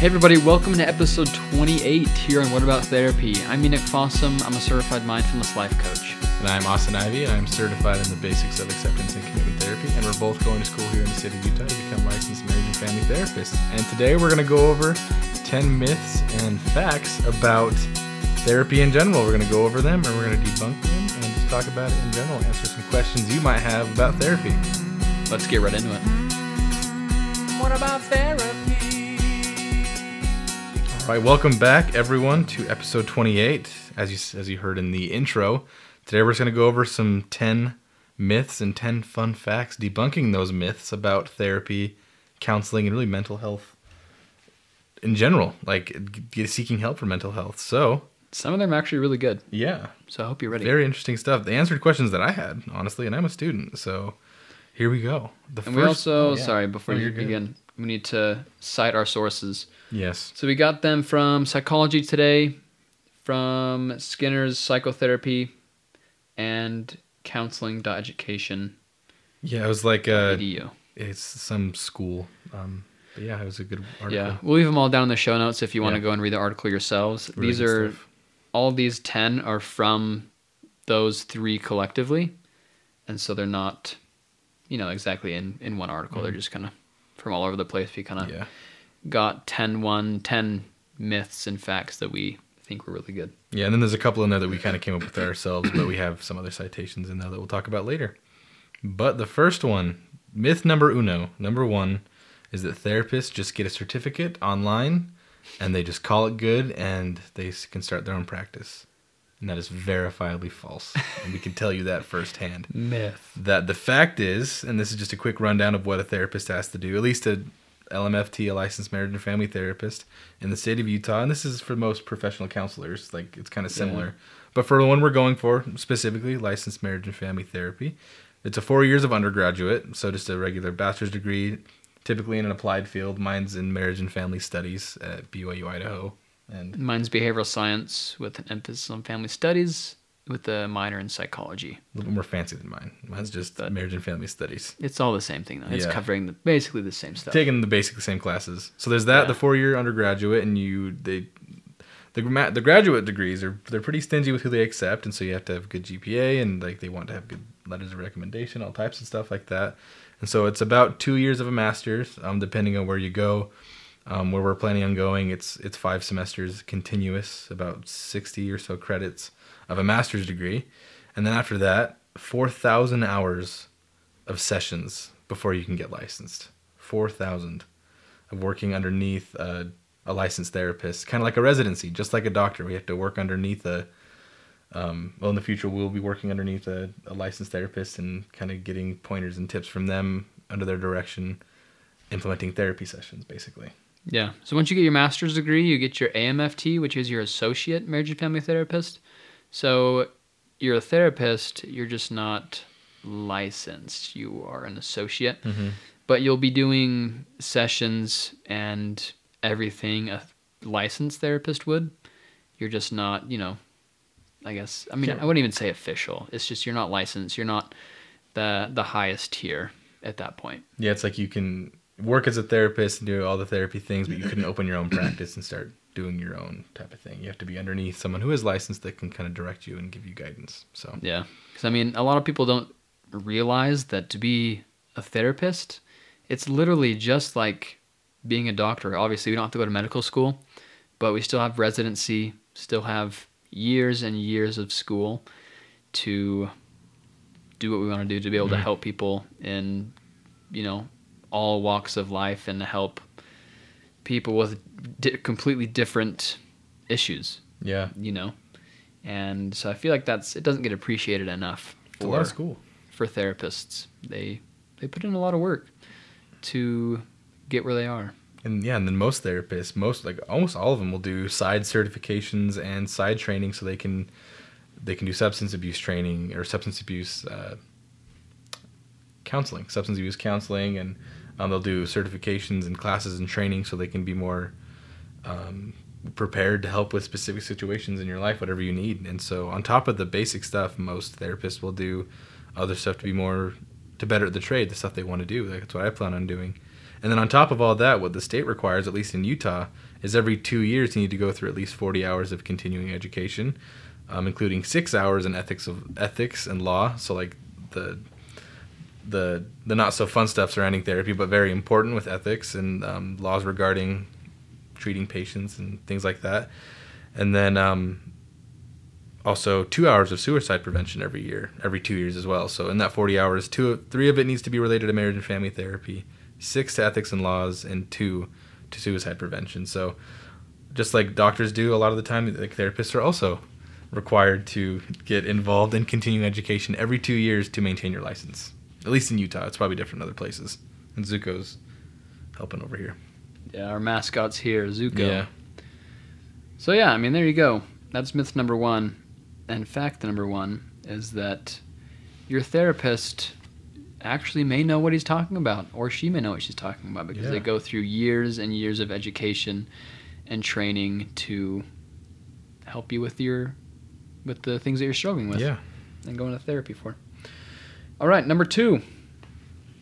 Hey everybody, welcome to episode 28 here on What About Therapy. I'm Enoch Fossum. I'm a certified mindfulness life coach. And I'm Austin Ivy, and I'm certified in the basics of acceptance and commitment therapy. And we're both going to school here in the city of Utah to become licensed marriage and family therapists. And today we're going to go over 10 myths and facts about therapy in general. We're going to go over them, and we're going to debunk them, and just talk about it in general, answer some questions you might have about therapy. Let's get right into it. What about therapy? All right, welcome back, everyone, to episode 28. As you as you heard in the intro, today we're just going to go over some 10 myths and 10 fun facts, debunking those myths about therapy, counseling, and really mental health in general, like seeking help for mental health. So, Some of them are actually really good, yeah, so I hope you're ready. very interesting stuff. They answered questions that I had, honestly, and I'm a student, so here we go. The and we also, oh, yeah. sorry, before you you're good. begin, we need to cite our sources. Yes. So we got them from Psychology Today, from Skinner's Psychotherapy, and Counseling.education. Yeah, it was like uh, edu. it's some school. Um, but yeah, it was a good article. Yeah, we'll leave them all down in the show notes if you want to go and read the article yourselves. Really these are stuff. all these 10 are from those three collectively. And so they're not, you know, exactly in, in one article. They're just kind of from all over the place. We kind of Mm-hmm. yeah. Got 10, one, 10 myths and facts that we think were really good. Yeah, and then there's a couple in there that we kind of came up with ourselves, but we have some other citations in there that we'll talk about later. But the first one, myth number uno, number one, is that therapists just get a certificate online and they just call it good and they can start their own practice. And that is verifiably false. And we can tell you that firsthand. Myth. that the fact is, and this is just a quick rundown of what a therapist has to do, at least a LMFT, a licensed marriage and family therapist in the state of Utah, and this is for most professional counselors, like it's kind of similar. But for the one we're going for, specifically licensed marriage and family therapy, it's a four years of undergraduate, so just a regular bachelor's degree, typically in an applied field. Mine's in marriage and family studies at BYU Idaho, and Mine's behavioral science with an emphasis on family studies with a minor in psychology. a little bit more fancy than mine. Mine's just But- marriage and family studies. It's all the same thing, though. It's Yeah. covering the, basically the same stuff. taking the basic same classes. So there's that Yeah. the four year undergraduate, and you they the the graduate degrees are they're pretty stingy with who they accept, and so you have to have good GPA and like they want to have good letters of recommendation, all types of stuff like that. And so it's about two years of a master's, um, depending on where you go. Um, where we're planning on going, it's it's five semesters continuous, about sixty or so credits of a master's degree, and then after that, four thousand hours of sessions before you can get licensed. Four thousand of working underneath a, a licensed therapist, kind of like a residency, just like a doctor. We have to work underneath a. Um, well, in the future, we'll be working underneath a, a licensed therapist and kind of getting pointers and tips from them under their direction, implementing therapy sessions, basically. Yeah. So once you get your master's degree, you get your AMFT, which is your associate marriage and family therapist. So you're a therapist, you're just not licensed. You are an associate, mm-hmm. but you'll be doing sessions and everything a licensed therapist would. You're just not, you know, I guess I mean Yeah. I wouldn't even say official. It's just you're not licensed. You're not the the highest tier at that point. Yeah, it's like you can work as a therapist and do all the therapy things, but you couldn't open your own practice and start doing your own type of thing. You have to be underneath someone who is licensed that can kind of direct you and give you guidance. So Yeah, because I mean, a lot of people don't realize that to be a therapist, it's literally just like being a doctor. Obviously, we don't have to go to medical school, but we still have residency, still have years and years of school to do what we want to do to be able to mm-hmm. help people in, you know, all walks of life and to help people with di- completely different issues yeah, you know? And so i feel like that's it doesn't get appreciated enough it's a lot of for school. for therapists. They they put in a lot of work to get where they are. And yeah, and then most therapists, most like almost all of them will do side certifications and side training so they can they can do substance abuse training or substance abuse uh, counseling, substance abuse counseling, and um, they'll do certifications and classes and training so they can be more um, prepared to help with specific situations in your life, whatever you need. And so, on top of the basic stuff, most therapists will do other stuff to be more to better the trade, the stuff they want to do. Like, that's what I plan on doing. And then on top of all that, what the state requires, at least in Utah, is every two years you need to go through at least 40 hours of continuing education, um, including six hours in ethics of ethics and law. So like the the the not so fun stuff surrounding therapy, but very important with ethics and um, laws regarding treating patients and things like that. And then um, also two hours of suicide prevention every year, every two years as well. So in that 40 hours, two three of it needs to be related to marriage and family therapy, six to ethics and laws, and two to suicide prevention. So just like doctors do a lot of the time, like therapists are also required to get involved in continuing education every two years to maintain your license. At least in Utah, it's probably different in other places. And Zuko's helping over here. Yeah, our mascot's here, Zuko. Yeah. So yeah, I mean, there you go. That's myth number one, and fact number one is that your therapist actually may know what he's talking about, or she may know what she's talking about because Yeah. they go through years and years of education and training to help you with your with the things that you're struggling with Yeah. and going to therapy for. All right, number two.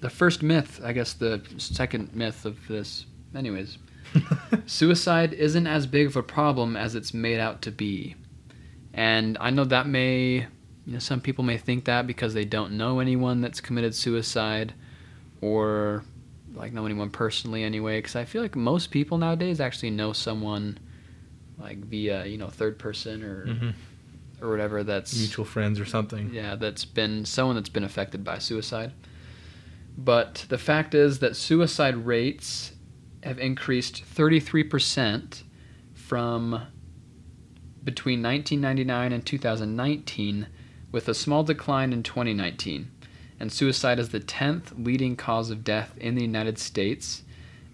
The first myth, I guess the second myth of this. Anyways, suicide isn't as big of a problem as it's made out to be. And I know that may, you know, some people may think that because they don't know anyone that's committed suicide or like know anyone personally anyway. Because I feel like most people nowadays actually know someone like via, you know, third person or, hmm or whatever that's Mutual friends or something. yeah, that's been someone that's been affected by suicide. But the fact is that suicide rates have increased 33% from between 1999 and 2019, with a small decline in 2019. And suicide is the 10th leading cause of death in the United States.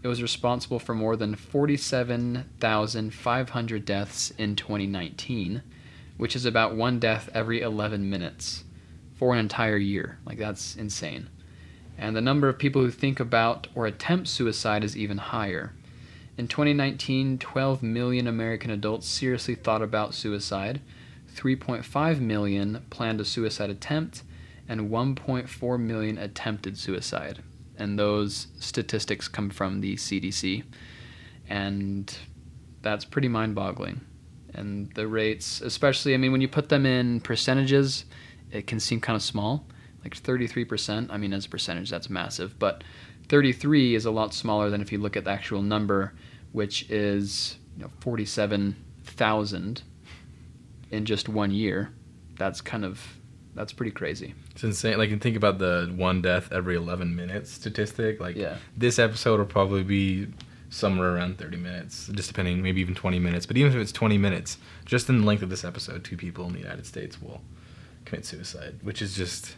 It was responsible for more than 47,500 deaths in 2019 which is about one death every 11 minutes for an entire year. Like, that's insane. And the number of people who think about or attempt suicide is even higher. In 2019, 12 million American adults seriously thought about suicide, 3.5 million planned a suicide attempt, and 1.4 million attempted suicide. And those statistics come from the CDC. And that's pretty mind boggling and the rates especially i mean when you put them in percentages it can seem kind of small like 33% i mean as a percentage that's massive but 33 is a lot smaller than if you look at the actual number which is you know, 47,000 in just one year that's kind of that's pretty crazy It's insane. Like, you think about the one death every 11 minutes statistic. Like, yeah this episode will probably be somewhere around 30 minutes, just depending, maybe even 20 minutes. But even if it's 20 minutes, just in the length of this episode, two people in the United States will commit suicide, which is just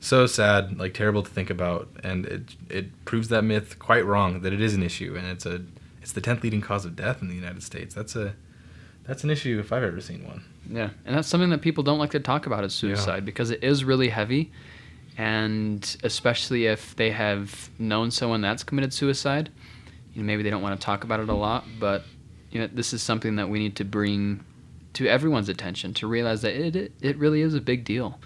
so sad, like terrible to think about, and it it proves that myth quite wrong that it is an issue, and it's a it's the 10th leading cause of death in the United States. That's a that's an issue if I've ever seen one. Yeah, and that's something that people don't like to talk about is suicide because it is really heavy, and especially if they have known someone that's committed suicide, you know, maybe they don't want to talk about it a lot. But you know, this is something that we need to bring to everyone's attention to realize that it it, it really is a big deal,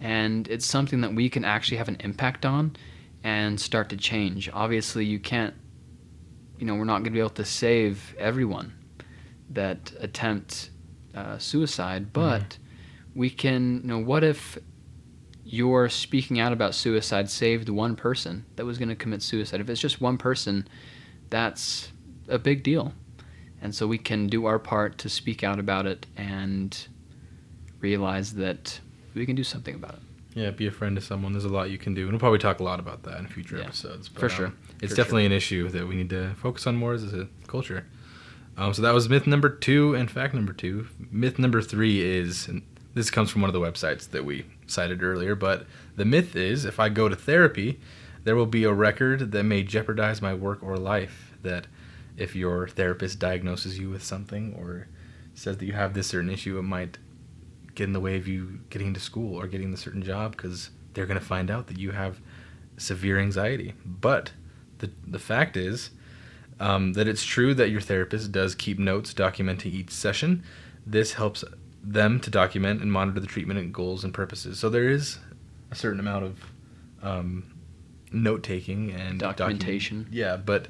and it's something that we can actually have an impact on and start to change. Obviously, you can't. You know, we're not going to be able to save everyone that attempt uh, suicide, but we can. You know, what if your speaking out about suicide saved one person that was going to commit suicide? If it's just one person, that's a big deal, and so we can do our part to speak out about it and realize that we can do something about it. Yeah, be a friend to someone. There's a lot you can do, and we'll probably talk a lot about that in future Yeah, episodes. But, for um, sure. it's For definitely an issue that we need to focus on more as a culture. Um, so that was myth number two and fact number two. Myth number three is, and this comes from one of the websites that we cited earlier, but the myth is if I go to therapy, there will be a record that may jeopardize my work or life. That if your therapist diagnoses you with something or says that you have this certain issue, it might get in the way of you getting into school or getting the certain job because they're going to find out that you have severe anxiety. But the the fact is um, that it's true that your therapist does keep notes documenting each session. This helps them to document and monitor the treatment and goals and purposes. So there is a certain amount of um, note taking and docu- Documentation. yeah, but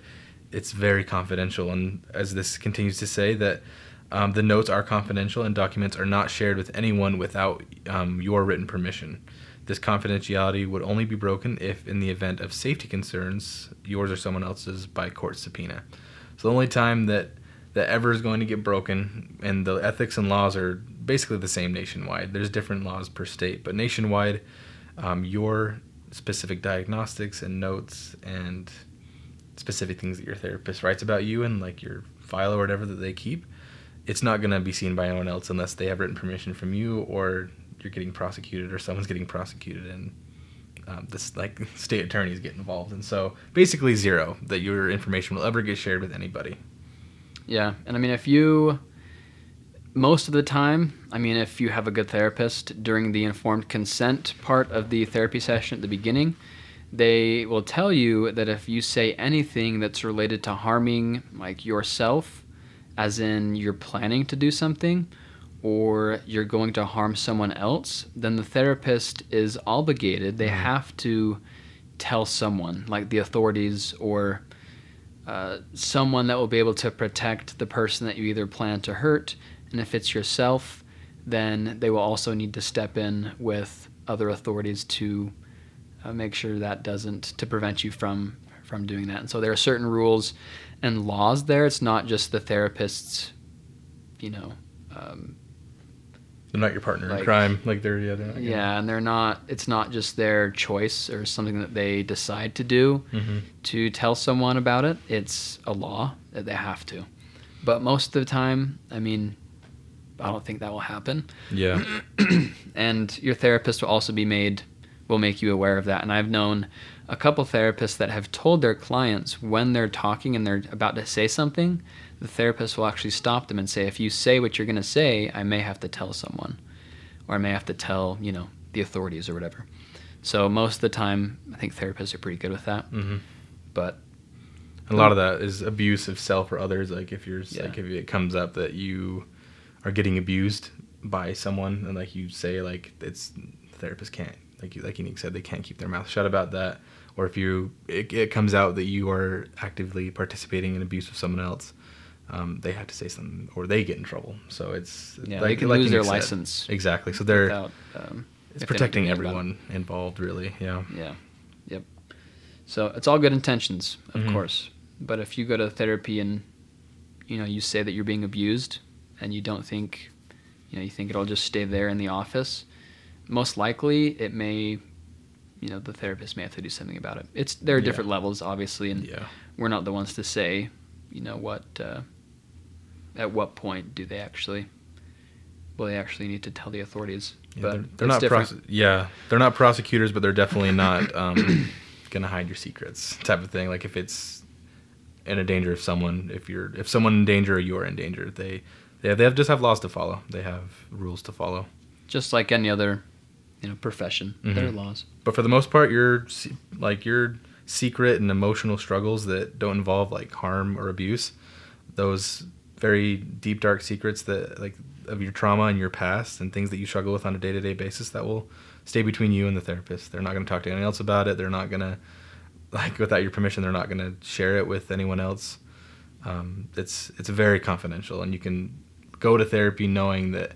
it's very confidential. And as this continues to say, that um, the notes are confidential and documents are not shared with anyone without um, your written permission. This confidentiality would only be broken if, in the event of safety concerns, yours or someone else's by court subpoena. So the only time that that ever is going to get broken, and the ethics and laws are basically the same nationwide. There's different laws per state, but nationwide, um, your specific diagnostics and notes and specific things that your therapist writes about you and like your file or whatever that they keep, it's not going to be seen by anyone else unless they have written permission from you or you're getting prosecuted or someone's getting prosecuted and um, this like state attorneys get involved. And so basically zero that your information will ever get shared with anybody. Yeah, and I mean, if you, most of the time, I mean, if you have a good therapist during the informed consent part of the therapy session at the beginning, they will tell you that if you say anything that's related to harming like yourself, as in you're planning to do something, or you're going to harm someone else, then the therapist is obligated. They have to tell someone, like the authorities or uh, someone that will be able to protect the person that you either plan to hurt, and if it's yourself, then they will also need to step in with other authorities to uh, make sure that doesn't to prevent you from from doing that. And so there are certain rules and laws there. It's not just the therapist's, you know. Um, they're not your partner in crime like they're yeah, they're not gonna- yeah, and they're not. It's not just their choice or something that they decide to do Mhm. to tell someone about it. It's a law that they have to. But most of the time, I mean, I don't think that will happen. yeah And your therapist will also be made, will make you aware of that. And I've known a couple therapists that have told their clients when they're talking and they're about to say something, the therapist will actually stop them and say, if you say what you're going to say, I may have to tell someone, or I may have to tell, you know, the authorities or whatever. So most of the time, I think therapists are pretty good with that. hmm But a lot of that is abuse of self or others like if you're Yeah. like if it comes up that you are getting abused by someone and like you say like it's therapist can't like you like Enoch said they can't keep their mouth shut about that or if you it, it comes out that you are actively participating in abuse of someone else um, they have to say something or they get in trouble so it's yeah, like, they can like lose their said. license exactly so they're without. Um, it's if they don't protecting everyone involved really yeah Yeah. Yep. So it's all good intentions, of Mhm. course. But if you go to therapy and you know you say that you're being abused and you don't think you know you think it'll just stay there in the office, most likely it may you know the therapist may have to do something about it. It's there are Yeah. different levels obviously and yeah we're not the ones to say, you know what uh, at what point do they actually will they actually need to tell the authorities? Yeah, but they're, they're not prose- yeah they're not prosecutors but they're definitely not um, gonna hide your secrets type of thing like if it's in a danger of someone if you're if someone in danger or you're in danger they they they have just have laws to follow. They have rules to follow. Just like any other you know profession there are Mhm. laws. But for the most part your like your secret and emotional struggles that don't involve like harm or abuse those very deep dark secrets that like of your trauma and your past and things that you struggle with on a day-to-day basis that will stay between you and the therapist. They're not going to talk to anyone else about it. They're not going to like without your permission they're not going to share it with anyone else. Um, it's it's very confidential and you can go to therapy knowing that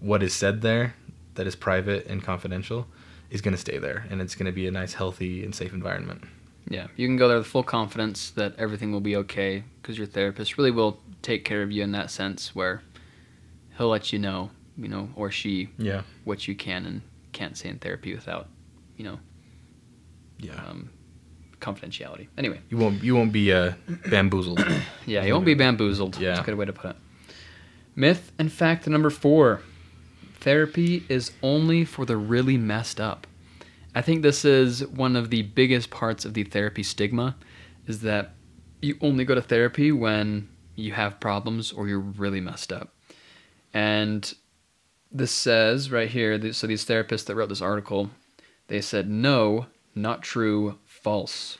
what is said there that is private and confidential is going to stay there and it's going to be a nice healthy and safe environment Yeah, you can go there with full confidence that everything will be okay because your therapist really will take care of you in that sense where he'll let you know, you know, or she yeah what you can and can't say in therapy without, you know, yeah um, confidentiality. Anyway, you won't you won't be uh, bamboozled yeah, you won't be bamboozled. Yeah. That's a good way to put it. Myth and fact number four therapy is only for the really messed up. I think this is one of the biggest parts of the therapy stigma is that you only go to therapy when you have problems or you're really messed up. And this says right here, so these therapists that wrote this article, they said, no, not true, false.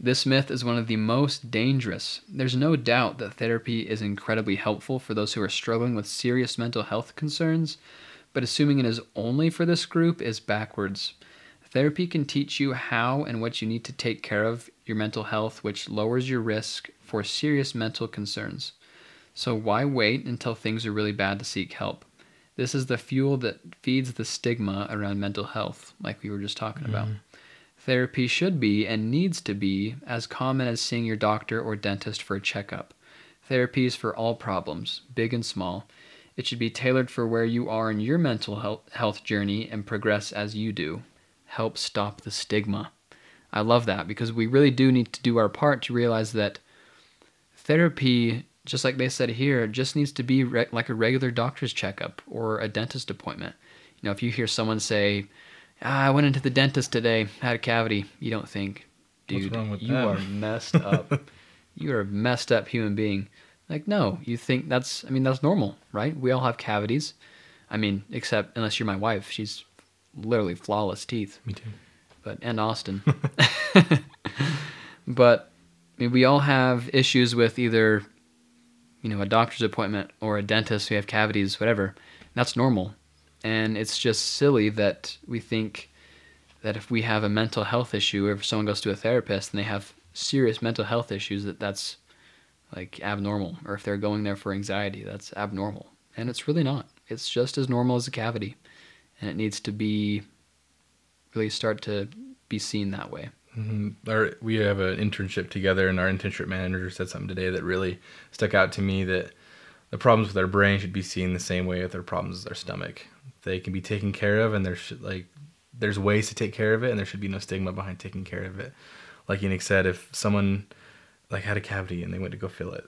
This myth is one of the most dangerous. There's no doubt that therapy is incredibly helpful for those who are struggling with serious mental health concerns, but assuming it is only for this group is backwards. Therapy can teach you how and what you need to take care of your mental health, which lowers your risk for serious mental concerns. So, why wait until things are really bad to seek help? This is the fuel that feeds the stigma around mental health, like we were just talking mm-hmm. about. Therapy should be and needs to be as common as seeing your doctor or dentist for a checkup. Therapy is for all problems, big and small. It should be tailored for where you are in your mental health, journey and progress as you do. Help stop the stigma. I love that because we really do need to do our part to realize that therapy, just like they said here, just needs to be re- like a regular doctor's checkup or a dentist appointment. You know, if you hear someone say, ah, I went into the dentist today, had a cavity, you don't think, What's dude, wrong with you that?" are messed up. you are a messed up human being. Like, no, you think that's, I mean, that's normal, right? We all have cavities. I mean, except unless you're my wife, she's literally flawless teeth. Me too. But, and Austin. but, I mean, we all have issues with either, you know, a doctor's appointment or a dentist We have cavities, whatever. That's normal. And it's just silly that we think that if we have a mental health issue or if someone goes to a therapist and they have serious mental health issues that that's like abnormal. Or if they're going there for anxiety that's abnormal. And it's really not. It's just as normal as a cavity. And it needs to be really start to be seen that way. Hmm Our, we have an internship together, and our internship manager said something today that really stuck out to me. That the problems with our brain should be seen the same way with their problems with our stomach. They can be taken care of, and there's like there's ways to take care of it, and there should be no stigma behind taking care of it. Like Enoch said, if someone like had a cavity and they went to go fill it,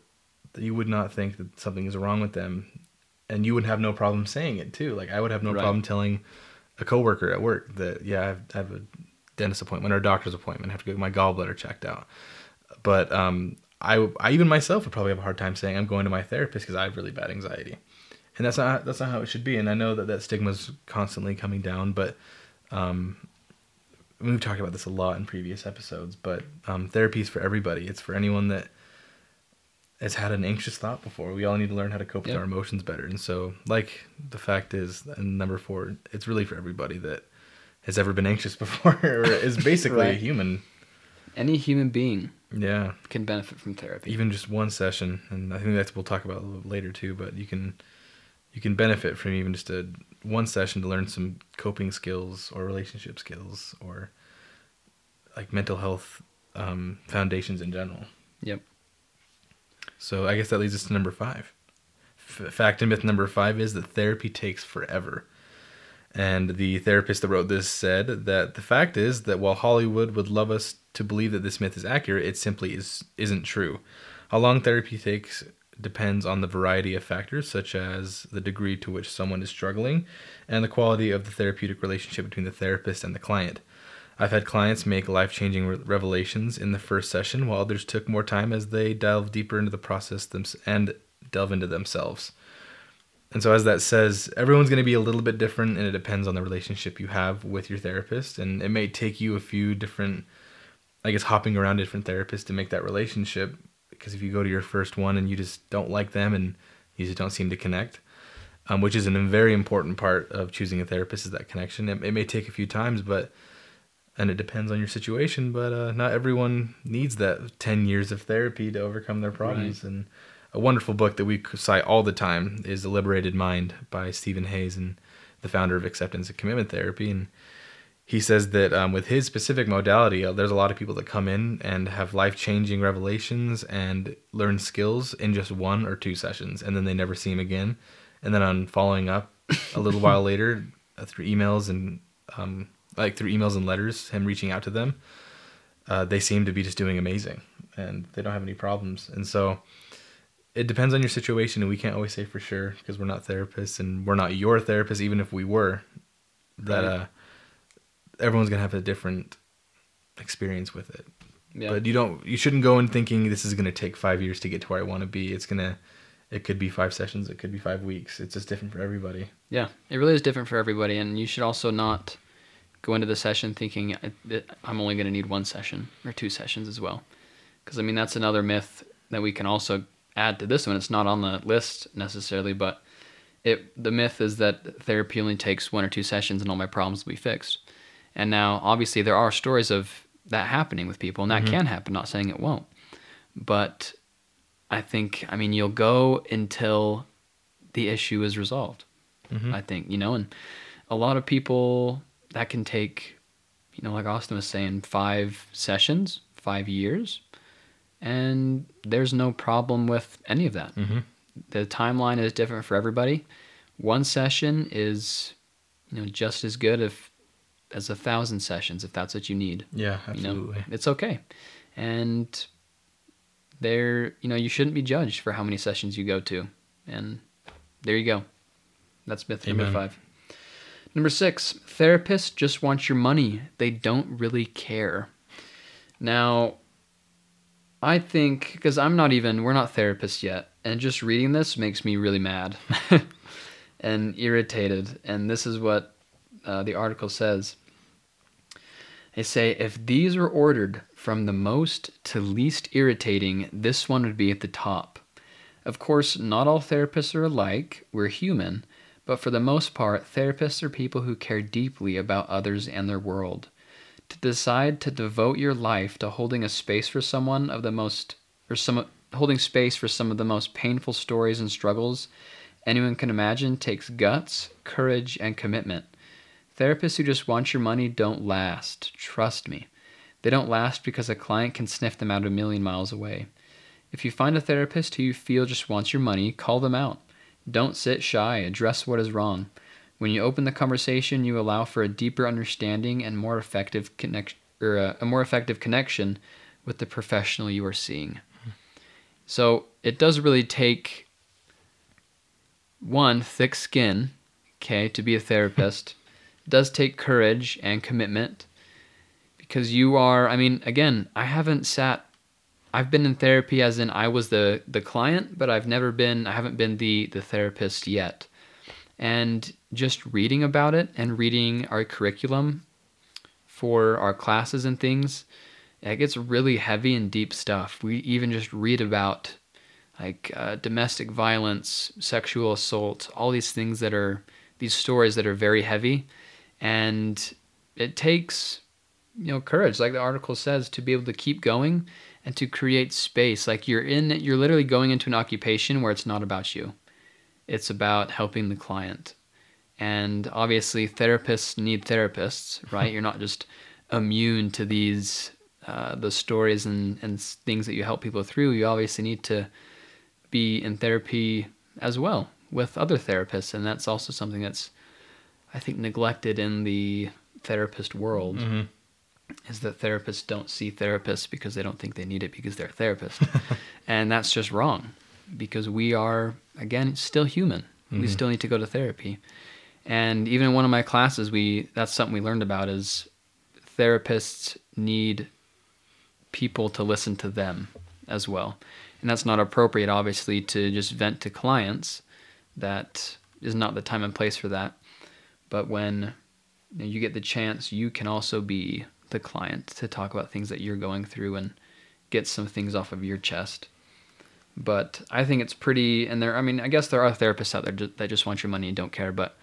you would not think that something is wrong with them, and you would have no problem saying it too. Like I would have no Right. problem telling a coworker at work that yeah, I have, I have a dentist appointment or a doctor's appointment. I have to get my gallbladder checked out. But um, I, I even myself would probably have a hard time saying I'm going to my therapist because I have really bad anxiety, and that's not that's not how it should be. And I know that that stigma's constantly coming down, but um, we've talked about this a lot in previous episodes. But um, therapy is for everybody. It's for anyone that has had an anxious thought before. We all need to learn how to cope with Yep. our emotions better. And so, like the fact is, and number four, it's really for everybody that has ever been anxious before or is basically a human. any human being Yeah, can benefit from therapy even just one session, and I think that's we'll talk about a little later too. But you can you can benefit from even just a one session to learn some coping skills or relationship skills or like mental health um, foundations in general. yep So I guess that leads us to number five. F- fact and myth number five is that therapy takes forever. And the therapist that wrote this said that the fact is that while Hollywood would love us to believe that this myth is accurate, it simply is isn't true. How long therapy takes depends on the variety of factors, such as the degree to which someone is struggling and the quality of the therapeutic relationship between the therapist and the client. I've had clients make life changing re- revelations in the first session, while others took more time as they delve deeper into the process thems- and delve into themselves. And so, as that says, everyone's going to be a little bit different, and it depends on the relationship you have with your therapist. And it may take you a few different, I guess, hopping around different therapists to make that relationship. Because if you go to your first one and you just don't like them and you just don't seem to connect, um, which is a very important part of choosing a therapist, is that connection. It, it may take a few times, but and it depends on your situation. But uh, not everyone needs that ten years of therapy to overcome their problems. And a wonderful book that we cite all the time is The Liberated Mind by Steven Hayes and the founder of Acceptance and Commitment Therapy. And he says that um, with his specific modality, uh, there's a lot of people that come in and have life changing revelations and learn skills in just one or two sessions, and then they never see him again. And then on following up a little while later uh, through emails and um, like through emails and letters, him reaching out to them, uh, they seem to be just doing amazing and they don't have any problems. And so it depends on your situation, and we can't always say for sure because we're not therapists and we're not your therapist, even if we were. That Right. uh, everyone's gonna have a different experience with it. yeah But you don't, you shouldn't go in thinking this is gonna take five years to get to where I want to be. It's gonna, it could be five sessions, it could be five weeks. It's just different for everybody. Yeah, it really is different for everybody, and you should also not go into the session thinking I'm only going to need one session or two sessions as well. Because I mean, that's another myth that we can also add to this one. It's not on the list necessarily, but it the myth is that therapy only takes one or two sessions and all my problems will be fixed. And now, obviously, there are stories of that happening with people, and that can happen. Not saying it won't, but I think, I mean, you'll go until the issue is resolved. I think, you know, and a lot of people that can take, you know, like Austin was saying, five sessions, five years, and there's no problem with any of that. Mhm. The timeline is different for everybody. One session is, you know, just as good if as a thousand sessions if that's what you need. Yeah, you know absolutely. it's okay. And there you know you shouldn't be judged for how many sessions you go to. And there you go. That's myth number five. Number six therapists just want your money. They don't really care. Now i think because i'm not even we're not therapists yet and just reading this makes me really mad and irritated. And this is what uh, the article says they say if these were ordered from the most to least irritating, this one would be at the top. Of course, not all therapists are alike, we're human, but for the most part, therapists are people who care deeply about others and their world. To decide to devote your life to holding a space for someone of the most, or some, holding space for some of the most painful stories and struggles anyone can imagine takes guts, courage, and commitment. Therapists who just want your money don't last. Trust me. They don't last because a client can sniff them out a million miles away. If you find a therapist who you feel just wants your money, call them out. Don't sit shy, address what is wrong. When you open the conversation, you allow for a deeper understanding and more effective connection or a, a more effective connection with the professional you are seeing. So, it does really take one thick skin, okay, to be a therapist. Does take courage and commitment because you are i mean again i haven't sat i've been in therapy as in i was the the client but i've never been i haven't been the the therapist yet. And just reading about it and reading our curriculum for our classes and things it gets really heavy and deep stuff. We even just read about like uh, domestic violence sexual assault all these things that are these stories that are very heavy and it takes you know courage like the article says to be able to keep going and to create space. Like you're in you're literally going into an occupation where it's not about you. It's about helping the client. And obviously therapists need therapists right? You're not just immune to these uh, the stories and, and things that you help people through. You obviously need to be in therapy as well with other therapists. And that's also something that's i think neglected in the therapist world hmm is that therapists don't see therapists because they don't think they need it because they're a therapist. and that's just wrong because we are, again, still human. We Mhm. still need to go to therapy. And even in one of my classes, we that's something we learned about is therapists need people to listen to them as well. And that's not appropriate, obviously, to just vent to clients. That is not the time and place for that. But when you, get the chance, you can also be the client to talk about things that you're going through and get some things off of your chest. But I think it's pretty, and there. I mean, I guess there are therapists out there that just want your money and don't care. But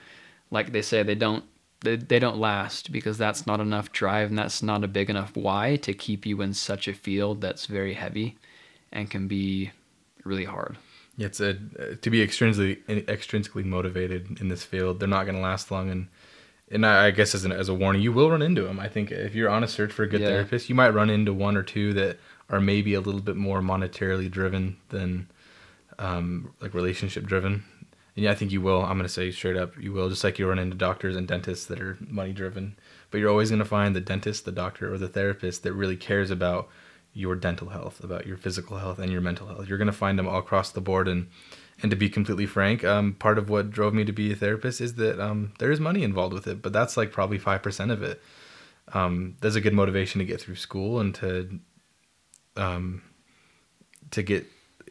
like they say, they don't. They, they don't last because that's not enough drive and that's not a big enough why to keep you in such a field that's very heavy and can be really hard. It's a to be extrinsically extrinsically motivated in this field. They're not going to last long, and and I, I guess as an, as a warning, you will run into them. I think if you're on a search for a good Yeah. therapist, you might run into one or two that are maybe a little bit more monetarily driven than um, like relationship driven. And yeah, I think you will. I'm going to say straight up, you will. Just like you run into doctors and dentists that are money driven, but you're always going to find the dentist, the doctor, or the therapist that really cares about your dental health, about your physical health, and your mental health. You're going to find them all across the board. And and to be completely frank, um, part of what drove me to be a therapist is that um, there is money involved with it, but that's like probably five percent of it. Um, there's a good motivation to get through school and to um, to get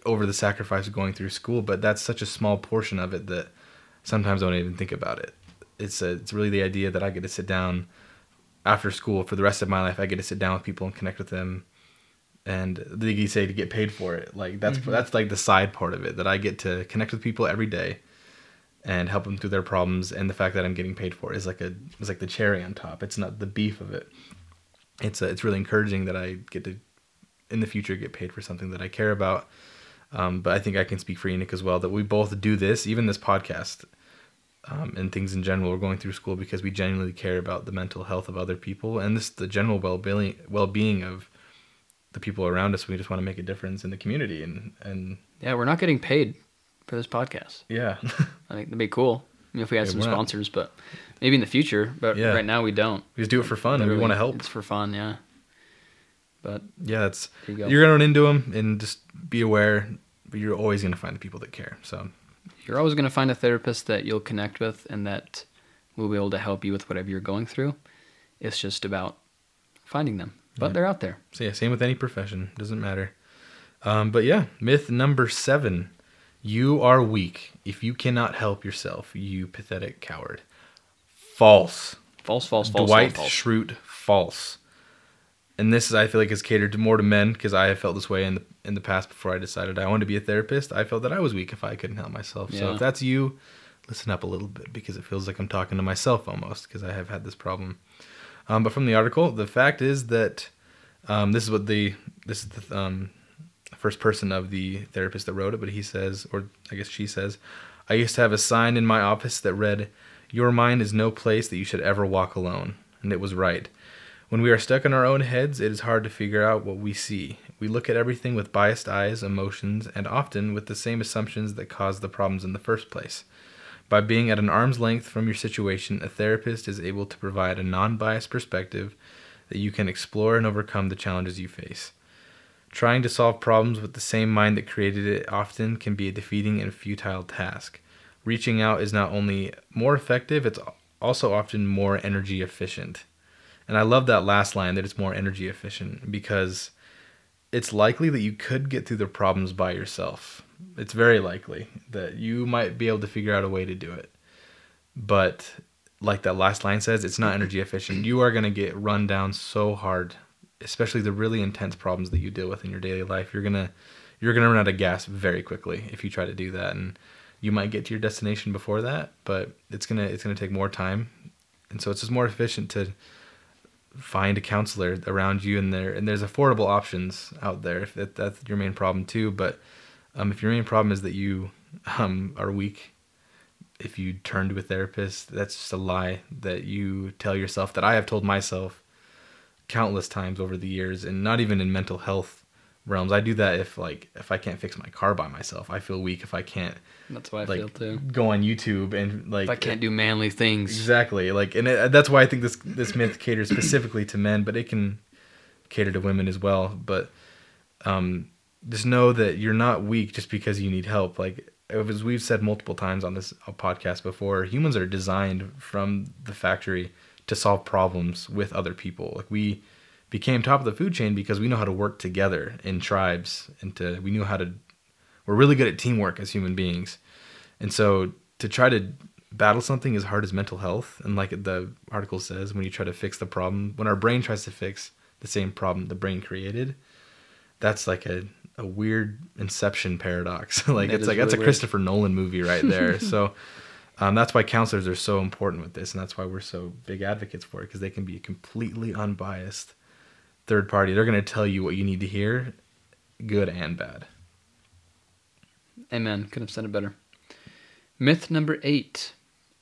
over the sacrifice of going through school, but that's such a small portion of it that sometimes I don't even think about it. It's a, it's really the idea that I get to sit down after school for the rest of my life. I get to sit down with people and connect with them, and you say to get paid for it. Like that's Mhm. that's like the side part of it that I get to connect with people every day, and help them through their problems. And the fact that I'm getting paid for it is like a is like the cherry on top. It's not the beef of it. It's uh, it's really encouraging that I get to in the future get paid for something that I care about. Um, but I think I can speak for Enoch as well that we both do this, even this podcast, um, and things in general. We're going through school because we genuinely care about the mental health of other people and this the general well being well being of the people around us. We just want to make a difference in the community and and Yeah, we're not getting paid for this podcast. yeah. I think that'd be cool. I mean, if we had Yeah, some we're not- sponsors, but maybe in the future. But Yeah. right now we don't. we just do it for fun and we want to help. It's for fun, yeah. But Yeah, it's you go. you're gonna run into them and just be aware. But you're always gonna find the people that care. So you're always going to find a therapist that you'll connect with and that will be able to help you with whatever you're going through. It's just about finding them. But Yeah. they're out there. So yeah, same with any profession. Doesn't matter. Um, but yeah, myth number seven: you are weak if you cannot help yourself. You pathetic coward. False. False, false, false, Dwight false, false. Schrute. False. And this is, I feel like is catered to more to men because I have felt this way in the in the past before I decided I wanted to be a therapist. I felt that I was weak if I couldn't help myself. So if that's you, listen up a little bit because it feels like I'm talking to myself almost because I have had this problem. Um, but from the article, the fact is that um, this is what the this is the um, first person of the therapist that wrote it, but he says, or I guess she says, I used to have a sign in my office that read, "Your mind is no place that you should ever walk alone," and it was right. When we are stuck in our own heads, it is hard to figure out what we see. We look at everything with biased eyes, emotions, and often with the same assumptions that caused the problems in the first place. By being at an arm's length from your situation, a therapist is able to provide a non biased perspective that you can explore and overcome the challenges you face. Trying to solve problems with the same mind that created it often can be a defeating and futile task. Reaching out is not only more effective, it's also often more energy efficient. And I love that last line that it's more energy efficient because it's likely that you could get through the problems by yourself. It's very likely that you might be able to figure out a way to do it. But like that last line says, it's not mm-hmm. energy efficient. You are going to get run down so hard, especially the really intense problems that you deal with in your daily life. You're going to you're going to run out of gas very quickly if you try to do that and you might get to your destination before that, but it's going to it's going to take more time. And so it's just more efficient to find a counselor around you and there and there's affordable options out there if that, that's your main problem too but um, if your main problem is that you um, are weak if you turn to a therapist that's just a lie that you tell yourself that i have told myself countless times over the years and not even in mental health realms i do that if like if i can't fix my car by myself i feel weak if i can't That's what I like feel too. go on youtube and like If I can't do manly things, Exactly. Like, and it, that's why I think this this myth caters specifically to men, but it can cater to women as well. But um, just know that you're not weak just because you need help. Like as we've said multiple times on this uh, podcast before, humans are designed from the factory to solve problems with other people. Like we became top of the food chain because we know how to work together in tribes and to we knew how to we're really good at teamwork as human beings. And so to try to battle something as hard as mental health, and like the article says, when you try to fix the problem, when our brain tries to fix the same problem the brain created, that's like a, a weird inception paradox. like That it's like that's a weird. Christopher Nolan movie right there. so um, that's why counselors are so important with this, and that's why we're so big advocates for it because they can be a completely unbiased third party. They're going to tell you what you need to hear, good and bad. Amen. Couldn't have said it better. Myth number eight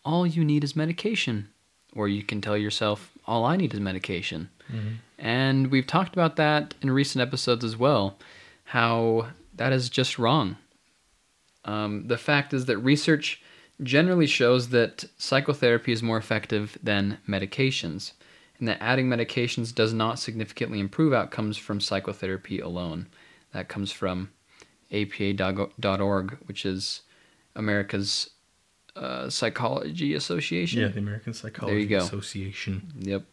all you need is medication. Or you can tell yourself, all I need is medication. And we've talked about that in recent episodes as well, how that is just wrong. Um, the fact is that research generally shows that psychotherapy is more effective than medications, and that adding medications does not significantly improve outcomes from psychotherapy alone. That comes from apa.org, which is America's uh, Psychology Association. Yeah, the American Psychology go. Association. Yep.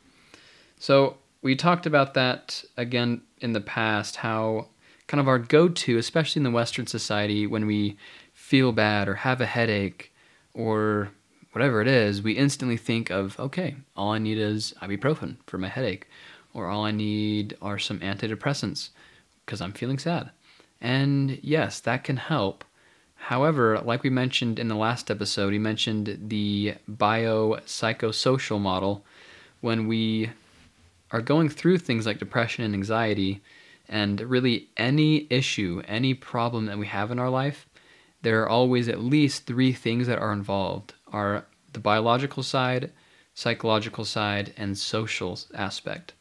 So we talked about that again in the past, how kind of our go to, especially in the Western society, when we feel bad or have a headache or whatever it is, we instantly think of, okay, all I need is ibuprofen for my headache, or all I need are some antidepressants because I'm feeling sad. And yes, that can help. However, like we mentioned in the last episode, we mentioned the biopsychosocial model. When we are going through things like depression and anxiety, and really any issue, any problem that we have in our life, there are always at least three things that are involved are the biological side, psychological side, and social aspect.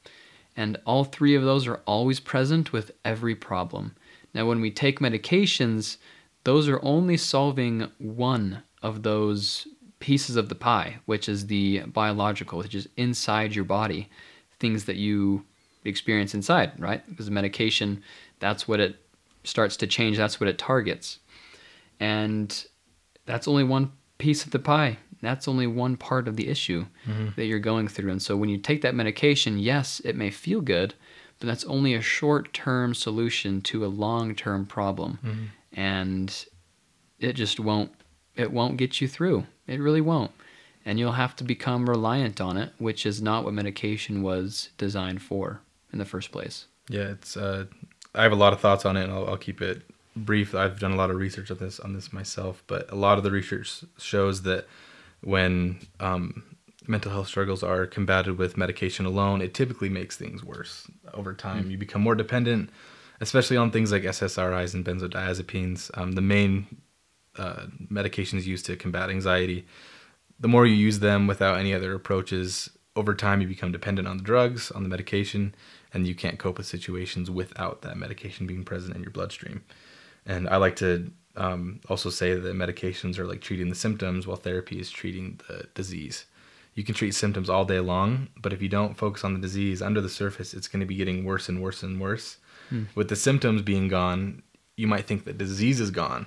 And all three of those are always present with every problem. Now, when we take medications, those are only solving one of those pieces of the pie, which is the biological, which is inside your body, things that you experience inside, right? Because medication, that's what it starts to change, that's what it targets. And that's only one piece of the pie. That's only one part of the issue mm-hmm. that you're going through. And so when you take that medication, yes, it may feel good, but that's only a short term solution to a long term problem. Mm-hmm. And it just won't it won't get you through. It really won't. And you'll have to become reliant on it, which is not what medication was designed for in the first place. Yeah, it's uh I have a lot of thoughts on it and I'll, I'll keep it brief. I've done a lot of research on this on this myself, but a lot of the research shows that when um, mental health struggles are combated with medication alone, it typically makes things worse over time. Mm-hmm. You become more dependent, especially on things like SSRIs and benzodiazepines, um, the main uh, medications used to combat anxiety. The more you use them without any other approaches, over time you become dependent on the drugs, on the medication, and you can't cope with situations without that medication being present in your bloodstream. And I like to um, also say that medications are like treating the symptoms while therapy is treating the disease. You can treat symptoms all day long, but if you don't focus on the disease under the surface, it's going to be getting worse and worse and worse. Hmm. With the symptoms being gone, you might think that disease is gone.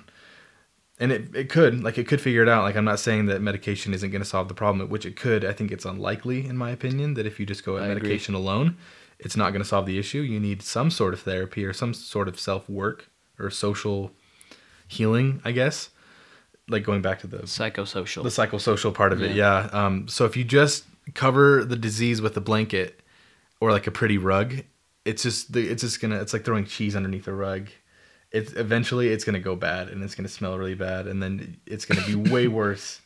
And it, it could, like, it could figure it out. Like, I'm not saying that medication isn't going to solve the problem, which it could. I think it's unlikely, in my opinion, that if you just go at I medication agree. alone, it's not going to solve the issue. You need some sort of therapy or some sort of self work or social healing, I guess. Like going back to the psychosocial, the psychosocial part of yeah. it, yeah. Um, so if you just cover the disease with a blanket or like a pretty rug, it's just the, it's just gonna it's like throwing cheese underneath a rug. It's eventually it's gonna go bad and it's gonna smell really bad and then it's gonna be way worse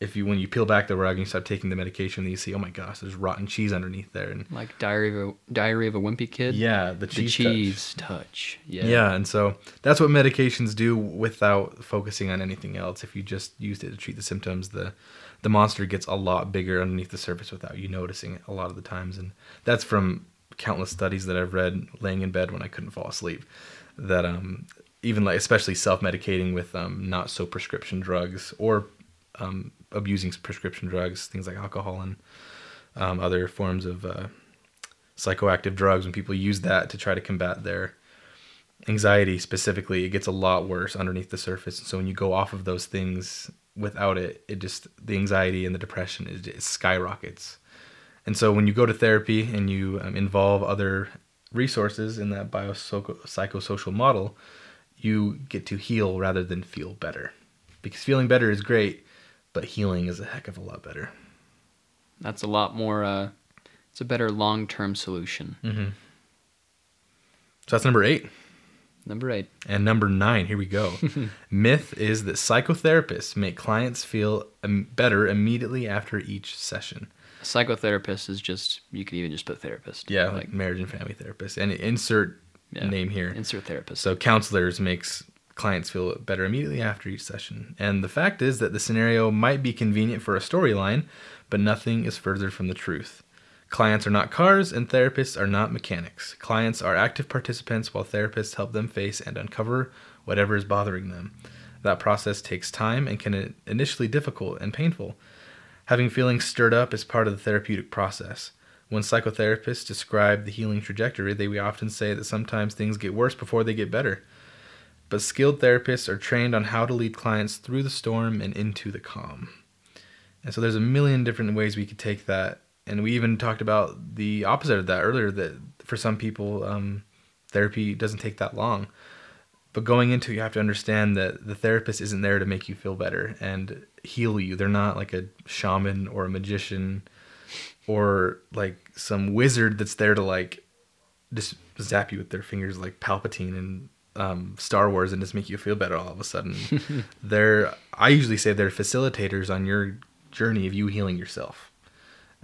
if you when you peel back the rug and you start taking the medication, then you see, oh my gosh, there's rotten cheese underneath there, and like diary of a diary of a wimpy kid. Yeah, the cheese, the cheese touch. touch. Yeah, yeah, and so that's what medications do without focusing on anything else. If you just used it to treat the symptoms, the the monster gets a lot bigger underneath the surface without you noticing it a lot of the times, and that's from countless studies that I've read laying in bed when I couldn't fall asleep. That um, even like especially self medicating with um, not so prescription drugs or um, abusing prescription drugs, things like alcohol and um, other forms of uh, psychoactive drugs, when people use that to try to combat their anxiety specifically, it gets a lot worse underneath the surface. And so when you go off of those things without it, it just the anxiety and the depression is it skyrockets. And so when you go to therapy and you um, involve other resources in that biopsychosocial model, you get to heal rather than feel better. Because feeling better is great, but healing is a heck of a lot better. That's a lot more. Uh, it's a better long term solution. Mm-hmm. So that's number eight. Number eight. And number nine, here we go. Myth is that psychotherapists make clients feel better immediately after each session. Psychotherapist is just, you could even just put therapist. Yeah, like, like marriage and family therapist. And insert yeah, name here. Insert therapist. So counselors makes clients feel better immediately after each session. And the fact is that the scenario might be convenient for a storyline, but nothing is further from the truth. Clients are not cars, and therapists are not mechanics. Clients are active participants, while therapists help them face and uncover whatever is bothering them. That process takes time and can initially difficult and painful. Having feelings stirred up is part of the therapeutic process. When psychotherapists describe the healing trajectory, they often say that sometimes things get worse before they get better but skilled therapists are trained on how to lead clients through the storm and into the calm. And so there's a million different ways we could take that. And we even talked about the opposite of that earlier that for some people, um, therapy doesn't take that long. But going into it, you have to understand that the therapist isn't there to make you feel better and heal you. They're not like a shaman or a magician or like some wizard that's there to like just zap you with their fingers like Palpatine and um, Star Wars and just make you feel better all of a sudden. they're I usually say they're facilitators on your journey of you healing yourself.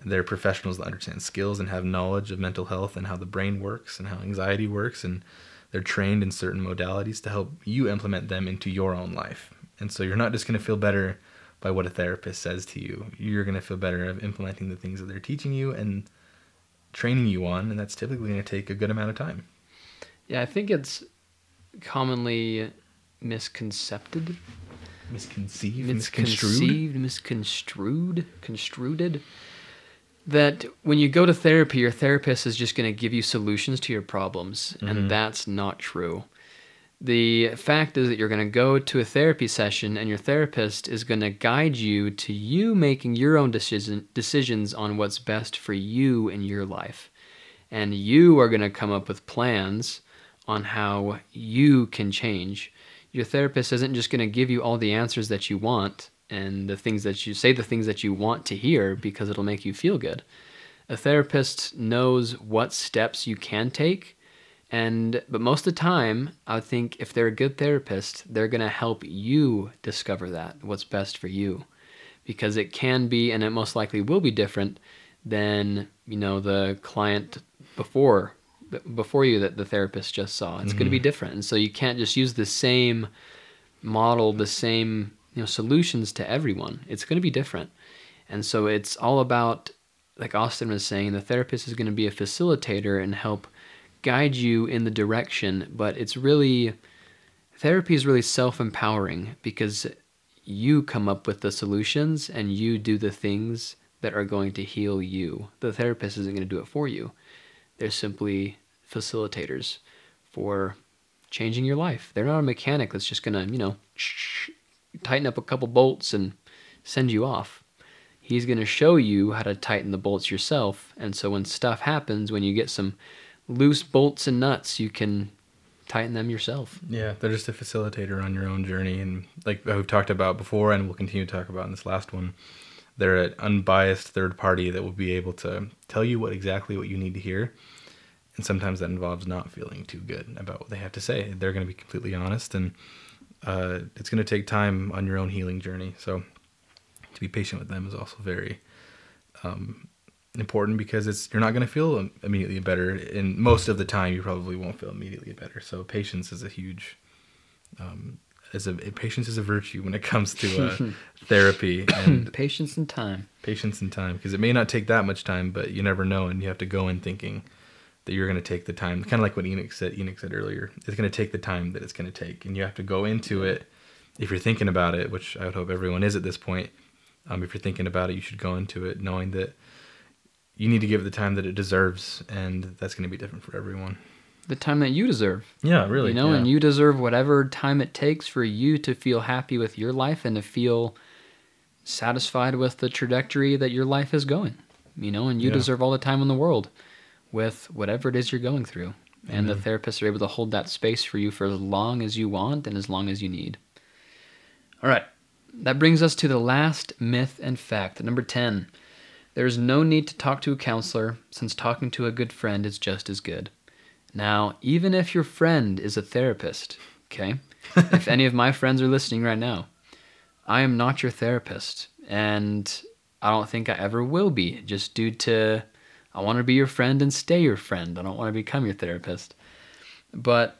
They're professionals that understand skills and have knowledge of mental health and how the brain works and how anxiety works and they're trained in certain modalities to help you implement them into your own life. And so you're not just going to feel better by what a therapist says to you. You're going to feel better of implementing the things that they're teaching you and training you on, and that's typically going to take a good amount of time. Yeah, I think it's commonly misconcepted, Misconceived, misconceived, misconstrued, construed that when you go to therapy, your therapist is just going to give you solutions to your problems, Mm-hmm. and that's not true. The fact is that you're going to go to a therapy session, and your therapist is going to guide you to you making your own decision, decisions on what's best for you in your life. And you are going to come up with plans on how you can change. Your therapist isn't just going to give you all the answers that you want and the things that you say the things that you want to hear because it'll make you feel good. A therapist knows what steps you can take and but most of the time, I think if they're a good therapist, they're going to help you discover that what's best for you because it can be and it most likely will be different than, you know, the client before before you that the therapist just saw. It's going to be mm-hmm. different. And so you can't just use the same model, the same, you know, solutions to everyone. It's going to be different. And so it's all about like Austin was saying, the therapist is going to be a facilitator and help guide you in the direction, but it's really therapy is really self-empowering because you come up with the solutions and you do the things that are going to heal you. The therapist isn't going to do it for you. They're simply facilitators for changing your life. They're not a mechanic that's just going to, you know, tighten up a couple bolts and send you off. He's going to show you how to tighten the bolts yourself. And so when stuff happens, when you get some loose bolts and nuts, you can tighten them yourself. Yeah, they're just a facilitator on your own journey, and like we've talked about before, and we'll continue to talk about in this last one. They're an unbiased third party that will be able to tell you what exactly what you need to hear, and sometimes that involves not feeling too good about what they have to say. They're going to be completely honest, and uh, it's going to take time on your own healing journey. So to be patient with them is also very um, important because it's you're not going to feel immediately better and most of the time you probably won't feel immediately better so patience is a huge um, is a patience is a virtue when it comes to uh, therapy and Patience and time. patience and time because it may not take that much time but you never know and you have to go in thinking that you're going to take the time kind of like what Enoch said Enoch said earlier it's going to take the time that it's going to take and you have to go into it if you're thinking about it which I would hope everyone is at this point um, if you're thinking about it you should go into it knowing that you need to give it the time that it deserves and that's going to be different for everyone The time that you deserve. yeah really you know, yeah. and you deserve whatever time it takes for you to feel happy with your life and to feel satisfied with the trajectory that your life is going. You know, and you Yeah. deserve all the time in the world with whatever it is you're going through. And the mm-hmm. therapists are able to hold that space for you for as long as you want and as long as you need. All right. That brings us to the last myth and fact. Number 10. There is no need to talk to a counselor since talking to a good friend is just as good. Now, even if your friend is a therapist, okay? if any of my friends are listening right now, I am not your therapist, and I don't think I ever will be, just due to I want to be your friend and stay your friend. I don't want to become your therapist. But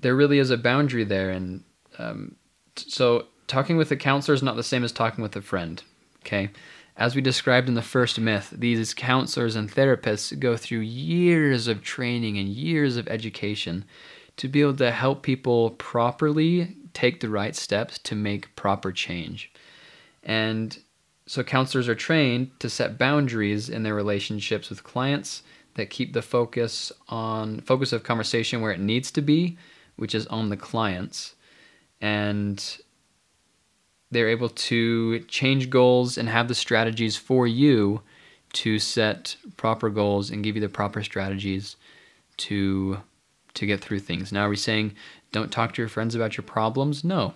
there really is a boundary there, and um, so talking with a counselor is not the same as talking with a friend, okay? As we described in the first myth, these counselors and therapists go through years of training and years of education to be able to help people properly take the right steps to make proper change. And so counselors are trained to set boundaries in their relationships with clients that keep the focus on focus of conversation where it needs to be, which is on the clients. And they're able to change goals and have the strategies for you to set proper goals and give you the proper strategies to to get through things. Now are we saying don't talk to your friends about your problems? No.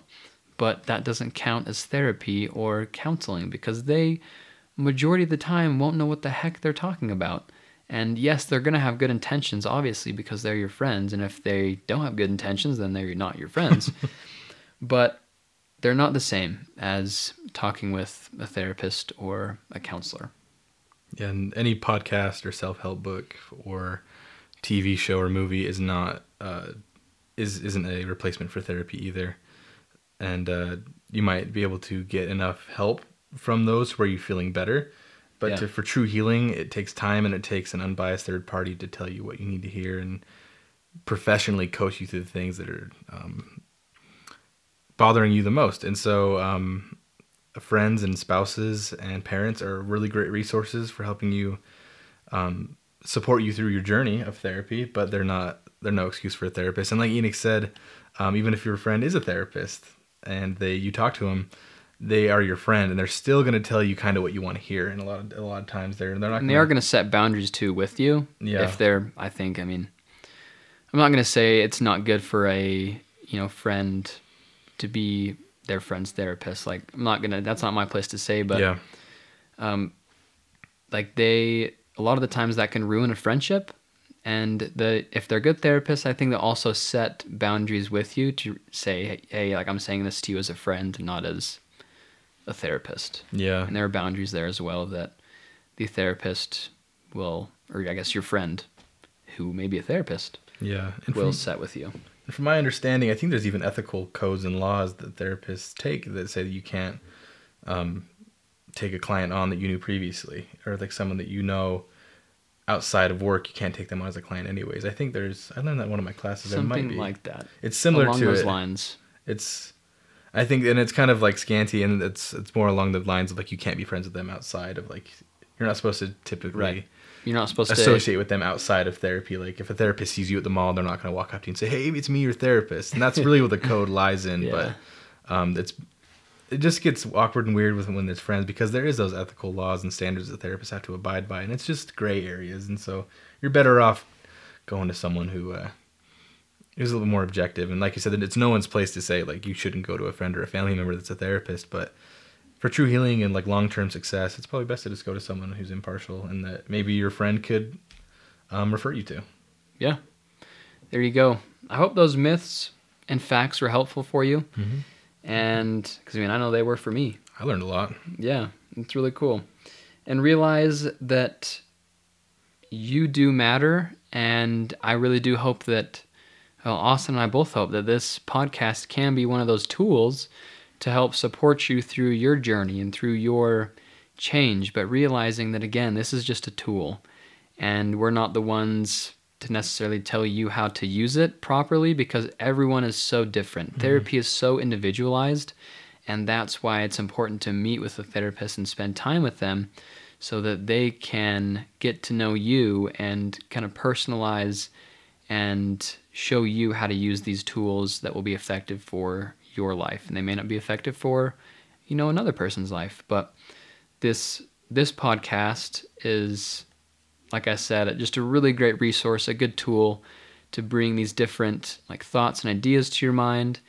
But that doesn't count as therapy or counseling because they majority of the time won't know what the heck they're talking about. And yes, they're going to have good intentions, obviously, because they're your friends. And if they don't have good intentions, then they're not your friends. but they're not the same as talking with a therapist or a counselor. Yeah, and any podcast or self help book or TV show or movie is not uh, is isn't a replacement for therapy either. And uh, you might be able to get enough help from those where you're feeling better. But Yeah. to, for true healing, it takes time and it takes an unbiased third party to tell you what you need to hear and professionally coach you through the things that are um, bothering you the most. And so, um, friends and spouses and parents are really great resources for helping you um, support you through your journey of therapy, but they're not they're no excuse for a therapist. And like Enoch said, um, even if your friend is a therapist and they you talk to them, they are your friend and they're still going to tell you kind of what you want to hear. And a lot of a lot of times they're they're not. And they are going to set boundaries too with you. Yeah. If they're, I think, I mean, I'm not going to say it's not good for a, you know, friend to be their friend's therapist. Like, I'm not to, that's not my place to say, but yeah, Um, like they, a lot of the times that can ruin a friendship. And the if they're good therapists, I think they'll also set boundaries with you to say, hey, like I'm saying this to you as a friend, not as a therapist. yeah, And there are boundaries there as well that the therapist will, or I guess your friend, who may be a therapist, yeah. And will from, set with you. from my understanding, I think there's even ethical codes and laws that therapists take that say that you can't um, take a client on that you knew previously, or like someone that you know outside of work. You can't take them on as a client, anyways. I think there's. I learned that in one of my classes. there might Something be. like that. It's similar Along to those it. lines. It's. I think, and it's kind of like scanty, and it's it's more along the lines of like you can't be friends with them outside of like you're not supposed to typically Right. You're not supposed to. associate with them outside of therapy. Like if a therapist sees you at the mall, they're not going to walk up to you and say, "Hey, it's me, your therapist," and that's really what the code lies in. Yeah. But um, it's it just gets awkward and weird with when there's friends because there is those ethical laws and standards that therapists have to abide by, and it's just gray areas. And so you're better off going to someone who uh, is a little more objective. And like you said, it's no one's place to say like you shouldn't go to a friend or a family member that's a therapist, but for true healing and like long term success, it's probably best to just go to someone who's impartial and that maybe your friend could um, refer you to. Yeah. There you go. I hope those myths and facts were helpful for you. Mm-hmm. And because I mean, I know they were for me. I learned a lot. Yeah, it's really cool. And realize that you do matter. And I really do hope that, well, Austin and I both hope that this podcast can be one of those tools to help support you through your journey and through your change. But realizing that, again, this is just a tool. And we're not the ones to necessarily tell you how to use it properly because everyone is so different. Mm-hmm. Therapy is so individualized. And that's why it's important to meet with a therapist and spend time with them so that they can get to know you and kind of personalize and show you how to use these tools that will be effective for your life. And they may not be effective for, you know, another person's life. But this this podcast is like I said, just a really great resource, a good tool to bring these different like thoughts and ideas to your mind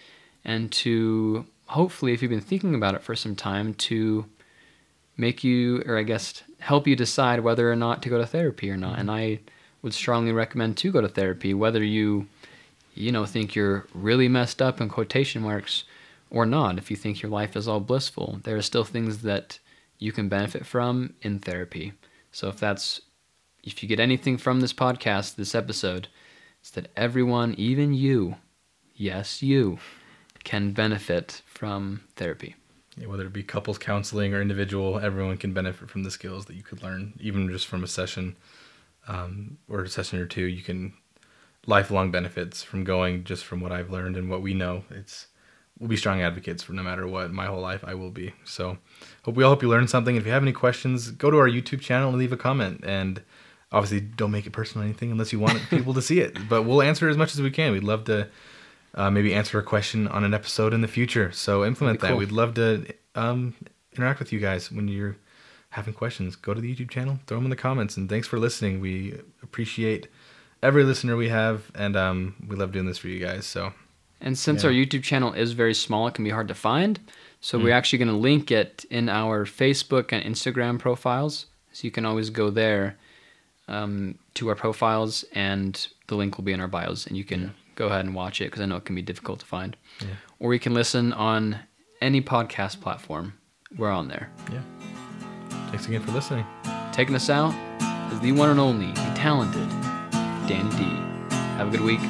and to hopefully if you've been thinking about it for some time to make you or I guess help you decide whether or not to go to therapy or not. And mm-hmm. I would strongly recommend to go to therapy whether you you know think you're really messed up in quotation marks or not. If you think your life is all blissful, there are still things that you can benefit from in therapy. So if that's if you get anything from this podcast, this episode, it's that everyone, even you, yes, you, can benefit from therapy. Yeah, whether it be couples counseling or individual, everyone can benefit from the skills that you could learn, even just from a session um, or a session or two. You can lifelong benefits from going just from what I've learned and what we know. It's we'll be strong advocates for no matter what. My whole life, I will be. So, hope we all hope you learned something. If you have any questions, go to our YouTube channel and leave a comment. And obviously, don't make it personal or anything unless you want people to see it. But we'll answer as much as we can. We'd love to uh, maybe answer a question on an episode in the future. So implement that. We'd love to um, interact with you guys when you're having questions. Go to the YouTube channel, throw them in the comments, and thanks for listening. We appreciate every listener we have, and um, we love doing this for you guys. So And since Yeah. our YouTube channel is very small, it can be hard to find. So we're actually going to link it in our Facebook and Instagram profiles. So you can always go there um, to our profiles, and the link will be in our bios, and you can go ahead and watch it because I know it can be difficult to find. Yeah. Or you can listen on any podcast platform. We're on there. Yeah. Thanks again for listening. Taking us out is the one and only, the talented Danny D. Have a good week.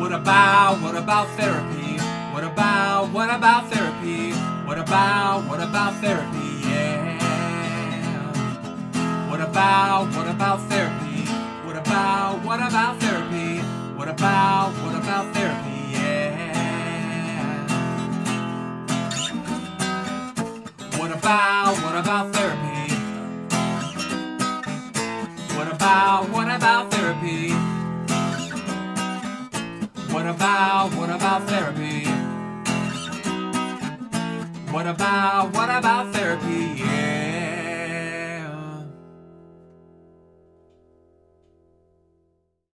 What about, what about therapy? What about, what about therapy? What about, what about therapy? Yeah. What about, what about therapy? What about, what about therapy? What about, what about therapy? Yeah. What about, what about therapy? What about, what about therapy? What about, what about therapy? What about, what about therapy?